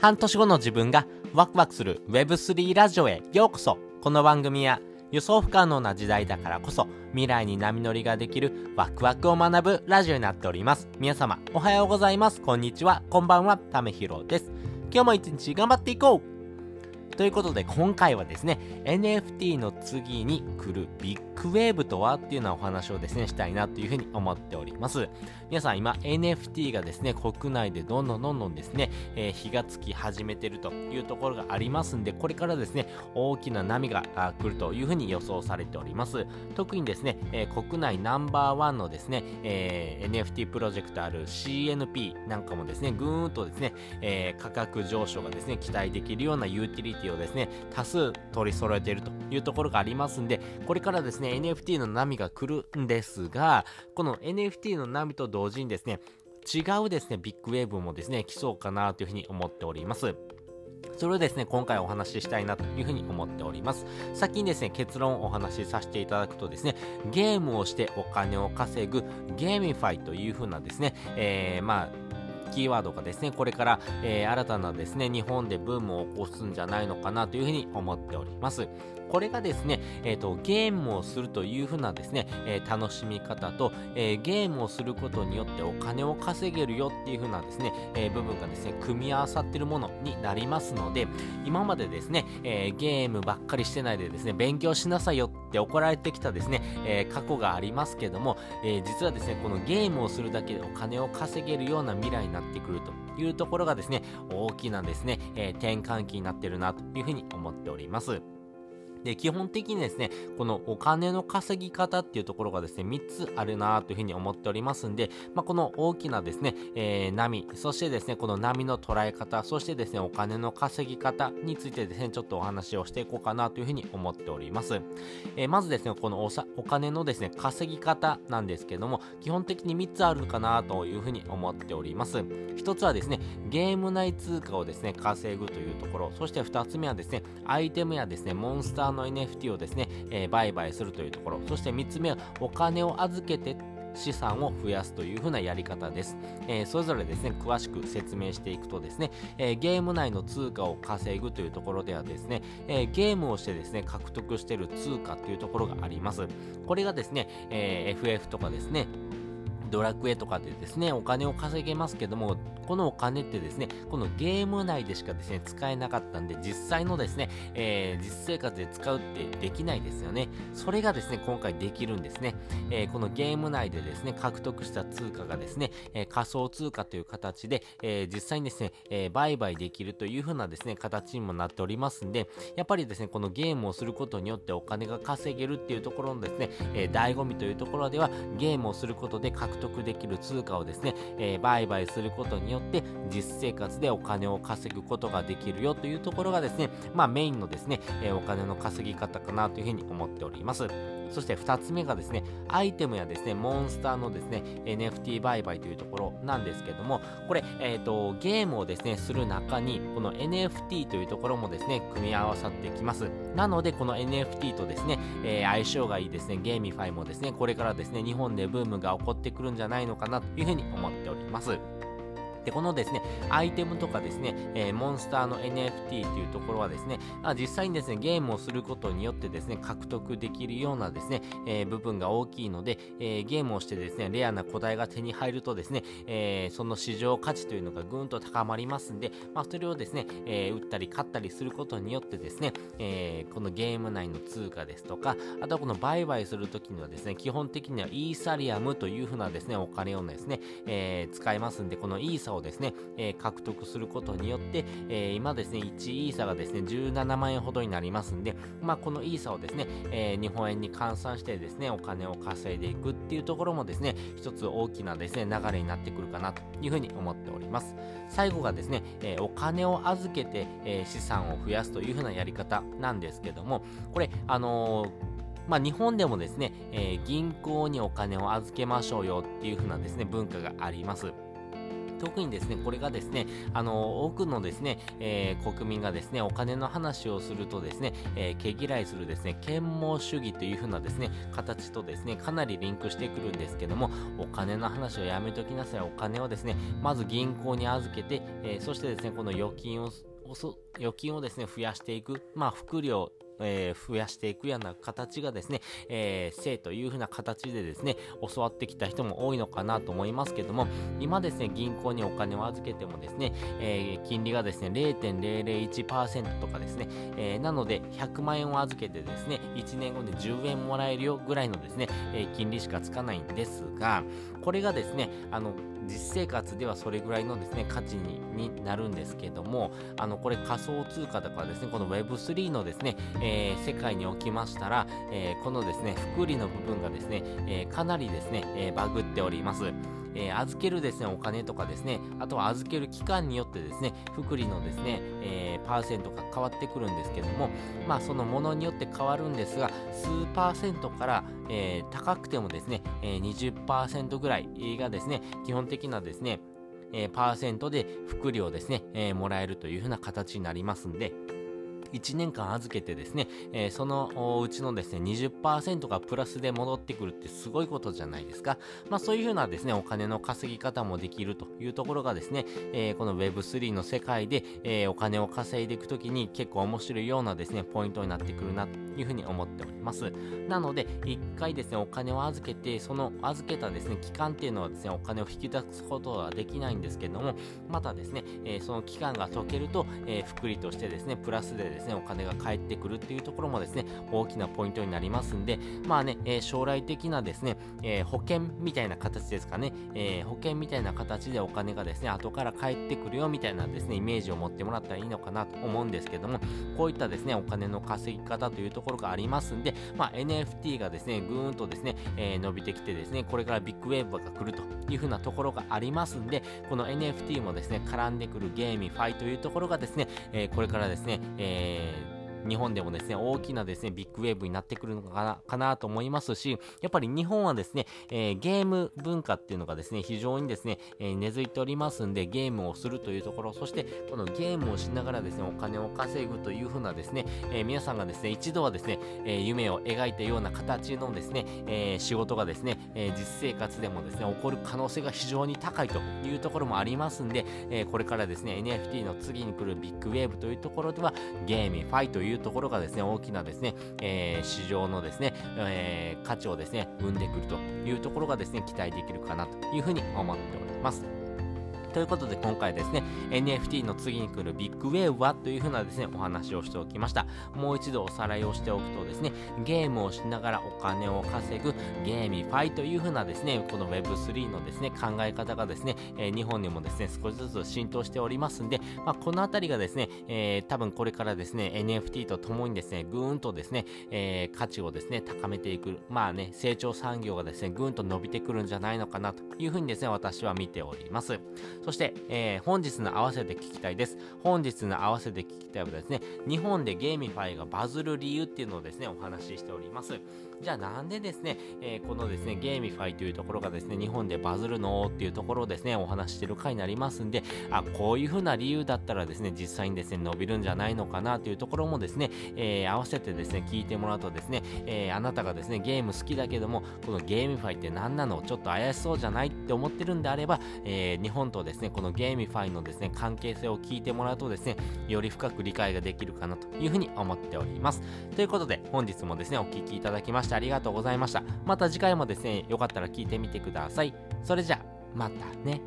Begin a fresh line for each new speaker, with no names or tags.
半年後の自分がワクワクする Web3 ラジオへようこそこの番組は予想不可能な時代だからこそ未来に波乗りができるワクワクを学ぶラジオになっております。皆様おはようございます。こんにちは。こんばんは。ためひろです。今日も一日頑張っていこうということで今回はですね、NFT の次に来るビッグウェーブとはっていうようなお話をですね、したいなというふうに思っております。皆さん今 NFT がですね、国内でどんどんどんどんですね、えー、火がつき始めてるというところがありますんで、これからですね、大きな波が来るというふうに予想されております。特にですね、えー、国内ナンバーワンのですね、えー、NFT プロジェクトある CNP なんかもですね、ぐーんとですね、え価格上昇がですね、期待できるようなユーティリティをですね、多数取り揃えているというところがありますんで、これからですね、NFT の波が来るんですが、この NFT の波と同時にですね、違うですね、ビッグウェーブもですね、来そうかなというふうに思っております。それをですね、今回お話ししたいなというふうに思っております。先にですね、結論をお話しさせていただくとですね、ゲームをしてお金を稼ぐゲーミファイというふうなですね、えー、まあ、キーワードがですね、これから、えー、新たなですね、日本でブームを起こすんじゃないのかなというふうに思っております。これがですね、え、ー、と、ゲームをするというふうなですね、えー、楽しみ方と、えー、ゲームをすることによってお金を稼げるよっていうふうなですね、え部分がですね、組み合わさってるものになりますので、今までですね、えゲームばっかりしてないでですね、勉強しなさいよって怒られてきたですね、え過去がありますけども、え実はですね、このゲームをするだけでお金を稼げるような未来になってくるというところがですね、大きなですね、え転換期になってるなというふうに思っております。で、基本的にですね、このお金の稼ぎ方っていうところがですね、3つあるなというふうに思っておりますんで、まあ、この大きなですね、えー、波、そしてですね、この波の捉え方、そしてですね、お金の稼ぎ方についてですね、ちょっとお話をしていこうかなというふうに思っております。えー、まずですね、このおさお金のですね、稼ぎ方なんですけども、基本的に3つあるかなというふうに思っております。1つはですね、ゲーム内通貨をですね、稼ぐというところ、そして2つ目はですね、アイテムやですね、モンスターの NFT をですね、えー、売買するというところ、そして3つ目はお金を預けて資産を増やすというふうなやり方です。えー、それぞれですね、詳しく説明していくとですね、えー、ゲーム内の通貨を稼ぐというところではですね、えー、ゲームをしてですね、獲得している通貨というところがあります。これがですね、え FF とかですね、ドラクエとかでですね、お金を稼げますけども、このお金ってですね、このゲーム内でしかですね、使えなかったんで、実際のですね、えー、実生活で使うってできないですよね。それがですね、今回できるんですね。えー、このゲーム内でですね、獲得した通貨がですね、えー、仮想通貨という形で、え実際にですね、え売買できるという風なですね、形にもなっておりますんで、やっぱりですね、このゲームをすることによってお金が稼げるっていうところのですね、え醍醐味というところでは、ゲームをすることで獲得得できる通貨をですね、え売買することによって実生活でお金を稼ぐことができるよというところがですね、まあメインのですね、えお金の稼ぎ方かなというふうに思っております。そして2つ目がですね、アイテムやですね、モンスターのですね、NFT 売買というところなんですけども、これ、えっ、ー、と、ゲームをですね、する中に、この NFT というところもですね、組み合わさってきます。なので、この NFT とですね、えー、相性がいいですね、ゲーミファイもですね、これからですね、日本でブームが起こってくるんじゃないのかなというふうに思っております。で、このですね、アイテムとかですね、えー、モンスターの NFT っていうところはですね、あ実際にですね、ゲームをすることによってですね、獲得できるようなですね、えー、部分が大きいので、えー、ゲームをしてですね、レアな個体が手に入るとですね、えその市場価値というのがぐんと高まりますんで、まあ、それをですね、え売ったり買ったりすることによってですね、えこのゲーム内の通貨ですとか、あとはこの売買するときにはですね、基本的にはイーサリアムというふうなですね、お金をですね、え使いますんで、このイーサをですね、えー、獲得することによって、えー、今ですね、1イーサがですね、17万円ほどになりますんで、まあ、このイーサをですね、えー、日本円に換算してですね、お金を稼いでいくっていうところもですね、一つ大きなですね、流れになってくるかなというふうに思っております。最後がですね、えお金を預けて、え資産を増やすというふうなやり方なんですけども、これ、あのまあ、日本でもですね、え銀行にお金を預けましょうよっていうふうなですね、文化があります。特にですね、これがですね、あの、多くのですね、えー、国民がですね、お金の話をするとですね、えー、毛嫌いするですね、啓蒙主義というふうなですね、形とですね、かなりリンクしてくるんですけども、お金の話をやめときなさい。お金をですね、まず銀行に預けて、えー、そしてですね、この預金を、預金をですね、増やしていく、まあ、副業えー、増やしていくような形がですね、えー、性というふうな形でですね、教わってきた人も多いのかなと思いますけども、今ですね、銀行にお金を預けてもですね、えー、金利がですね、0.001%とかですね、えー、なので、100万円を預けてですね、1年後で10円もらえるよぐらいのですね、えー、金利しかつかないんですが、これがですね、あの、実生活ではそれぐらいのですね、価値にになるんですけども、あの、これ仮想通貨とかですね、この Web3 のですね、えー、世界におきましたら、えー、このですね、福利の部分がですね、えー、かなりですね、えバグっております。えー、預けるですね、お金とかですね、あとは預ける期間によってですね、福利のですね、えー、パーセントが変わってくるんですけども、まあそのものによって変わるんですが、数パーセントから、えー、高くてもですね、えー、20%ぐらいがですね、基本的なですね、え、パーセントで福利をですね、え、もらえるというふうな形になりますんで、1年間預けてですね、えー、そのうちのですね、20%がプラスで戻ってくるってすごいことじゃないですか。まあそういうふうなですね、お金の稼ぎ方もできるというところがですね、えー、この Web3 の世界で、えー、お金を稼いでいくときに結構面白いようなですね、ポイントになってくるなというふうに思っております。なので、一回ですね、お金を預けて、その預けたですね、期間っていうのはですね、お金を引き出すことはできないんですけども、またですね、えー、その期間が解けると、えー、福利としてですね、プラスでですね、ですね、お金が返ってくるっていうところもですね、大きなポイントになりますんで、まあね、えー、将来的なですね、えー、保険みたいな形ですかね、えー、保険みたいな形でお金がですね、後から返ってくるよみたいなですね、イメージを持ってもらったらいいのかなと思うんですけども、こういったですね、お金の稼ぎ方というところがありますんで、まあ、NFT がですね、ぐーんとですね、え伸びてきてですね、これからビッグウェーブが来るというふうなところがありますんで、この NFT もですね、絡んでくるゲーミファイというところがですね、えこれからですね、えー日本でもですね、大きなですね、ビッグウェーブになってくるのかな、かなと思いますし、やっぱり日本はですね、えー、ゲーム文化っていうのがですね、非常にですね、えー、根付いておりますんで、ゲームをするというところ、そして、このゲームをしながらですね、お金を稼ぐというふうなですね、えー、皆さんがですね、一度はですね、え夢を描いたような形のですね、え仕事がですね、え実生活でもですね、起こる可能性が非常に高いというところもありますんで、えこれからですね、NFT の次に来るビッグウェーブというところでは、 GameFi というところがですね、大きなですね、えー、市場のですね、えー、価値をですね、生んでくるというところがですね、期待できるかなというふうに思っております。ということで今回ですね、NFT の次に来るビッグウェーブはというふうなですね、お話をしておきました。もう一度おさらいをしておくとですね、ゲームをしながらお金を稼ぐ GameFi というふうなですね、この Web3 のですね、考え方がですね、日本にもですね、少しずつ浸透しておりますんで、まあ、このあたりがですね、えー、多分これからですね、NFT とともにですね、ぐーんとですね、えー、価値をですね、高めていく、まあね、成長産業がですね、ぐーんと伸びてくるんじゃないのかなというふうにですね、私は見ております。そして、えー、本日の合わせて聞きたいです。本日の合わせて聞きたいはですね、日本で GameFi がバズる理由っていうのをですね、お話ししております。じゃあなんでですね、えー、このですね、 GameFi というところがですね、日本でバズるのっていうところをですね、お話してる回になりますんで、あ、こういう風な理由だったらですね、実際にですね、伸びるんじゃないのかなというところもですね、えー、合わせてですね、聞いてもらうとですね、えー、あなたがですね、ゲーム好きだけども、この GameFi って何なの？ちょっと怪しそうじゃない？って思ってるんであれば、えー、日本とでですね、この GameFi のですね、関係性を聞いてもらうとですね、より深く理解ができるかなというふうに思っております。ということで、本日もですね、お聴きいただきましてありがとうございました。また次回もですね、よかったら聞いてみてください。それじゃあ、またね。